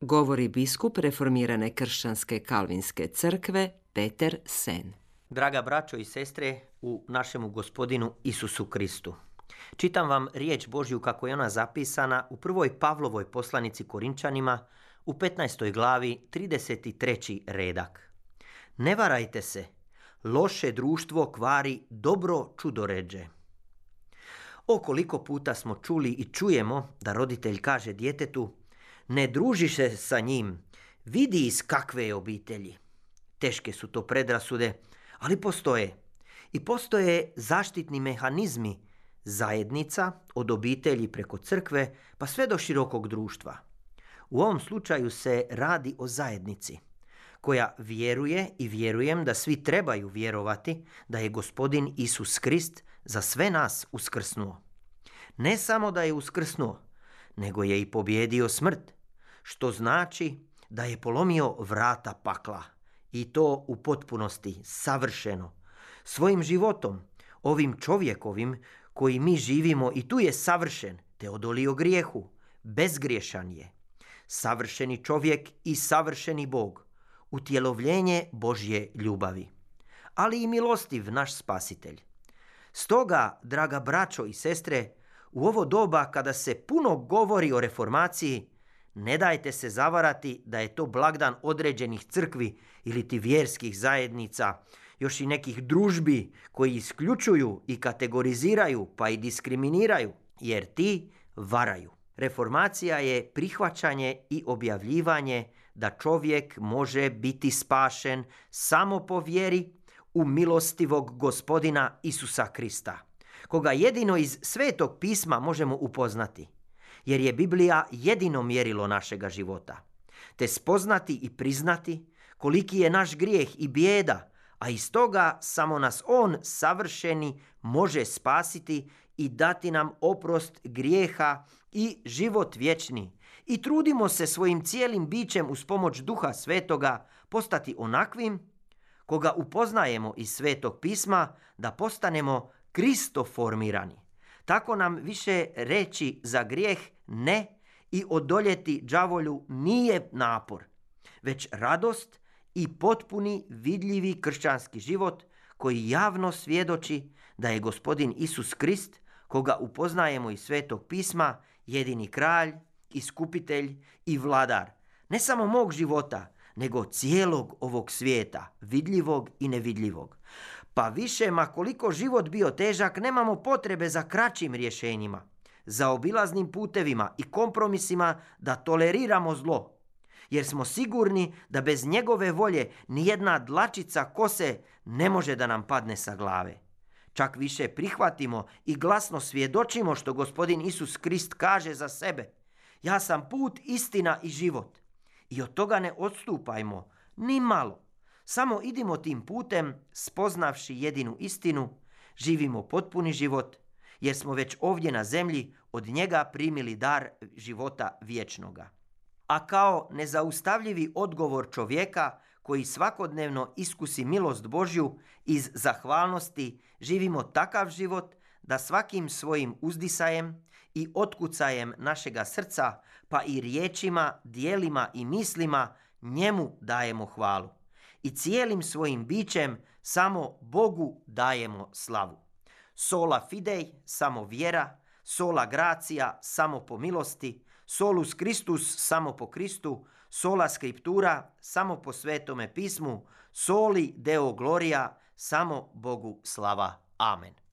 Govori biskup reformirane kršćanske kalvinske crkve Peter Sen. Draga braćo i sestre, u našemu gospodinu Isusu Kristu. Čitam vam riječ Božju kako je ona zapisana u prvoj Pavlovoj poslanici Korinčanima u 15. glavi 33. redak. Ne varajte se, loše društvo kvari dobro čudoređe. O koliko puta smo čuli i čujemo da roditelj kaže djetetu ne druži se sa njim, vidi iz kakve je obitelji. Teške su to predrasude, ali postoje. I postoje zaštitni mehanizmi zajednica od obitelji preko crkve pa sve do širokog društva. U ovom slučaju se radi o zajednici koja vjeruje i vjerujem da svi trebaju vjerovati da je gospodin Isus Krist za sve nas uskrsnuo. Ne samo da je uskrsnuo, nego je i pobjedio smrt, što znači da je polomio vrata pakla i to u potpunosti, savršeno. Svojim životom, ovim čovjekovim koji mi živimo i tu je savršen, te odolio grijehu, bezgriješan je. Savršeni čovjek i savršeni Bog, utjelovljenje Božje ljubavi, ali i milostiv naš spasitelj. Stoga, draga braćo i sestre, u ovo doba kada se puno govori o reformaciji, ne dajte se zavarati da je to blagdan određenih crkvi ili ti vjerskih zajednica, još i nekih družbi koji isključuju i kategoriziraju pa i diskriminiraju, jer ti varaju. Reformacija je prihvaćanje i objavljivanje da čovjek može biti spašen samo po vjeri u milostivog gospodina Isusa Krista, koga jedino iz svetog pisma možemo upoznati jer je Biblija jedino mjerilo našega života. Te spoznati i priznati koliki je naš grijeh i bijeda, a iz toga samo nas On savršeni može spasiti i dati nam oprost grijeha i život vječni. I trudimo se svojim cijelim bićem uz pomoć Duha Svetoga postati onakvim koga upoznajemo iz Svetog pisma da postanemo kristoformirani. Tako nam više reći za grijeh ne i odoljeti đavolju nije napor, već radost i potpuni vidljivi kršćanski život koji javno svjedoči da je gospodin Isus Krist, koga upoznajemo iz svetog pisma, jedini kralj, iskupitelj i vladar, ne samo mog života, nego cijelog ovog svijeta, vidljivog i nevidljivog. Pa više, ma koliko život bio težak, nemamo potrebe za kraćim rješenjima, za obilaznim putevima i kompromisima da toleriramo zlo. Jer smo sigurni da bez njegove volje nijedna dlačica kose ne može da nam padne sa glave. Čak više prihvatimo i glasno svjedočimo što gospodin Isus Krist kaže za sebe. Ja sam put, istina i život. I od toga ne odstupajmo, ni malo. Samo idimo tim putem, spoznavši jedinu istinu, živimo potpuni život, jer smo već ovdje na zemlji od njega primili dar života vječnoga. A kao nezaustavljivi odgovor čovjeka koji svakodnevno iskusi milost Božju iz zahvalnosti živimo takav život da svakim svojim uzdisajem i otkucajem našega srca, pa i riječima, dijelima i mislima njemu dajemo hvalu i cijelim svojim bićem samo Bogu dajemo slavu. Sola fidei, samo vjera, sola gracija, samo po milosti, solus Christus, samo po Kristu, sola scriptura, samo po svetome pismu, soli deo gloria, samo Bogu slava. Amen.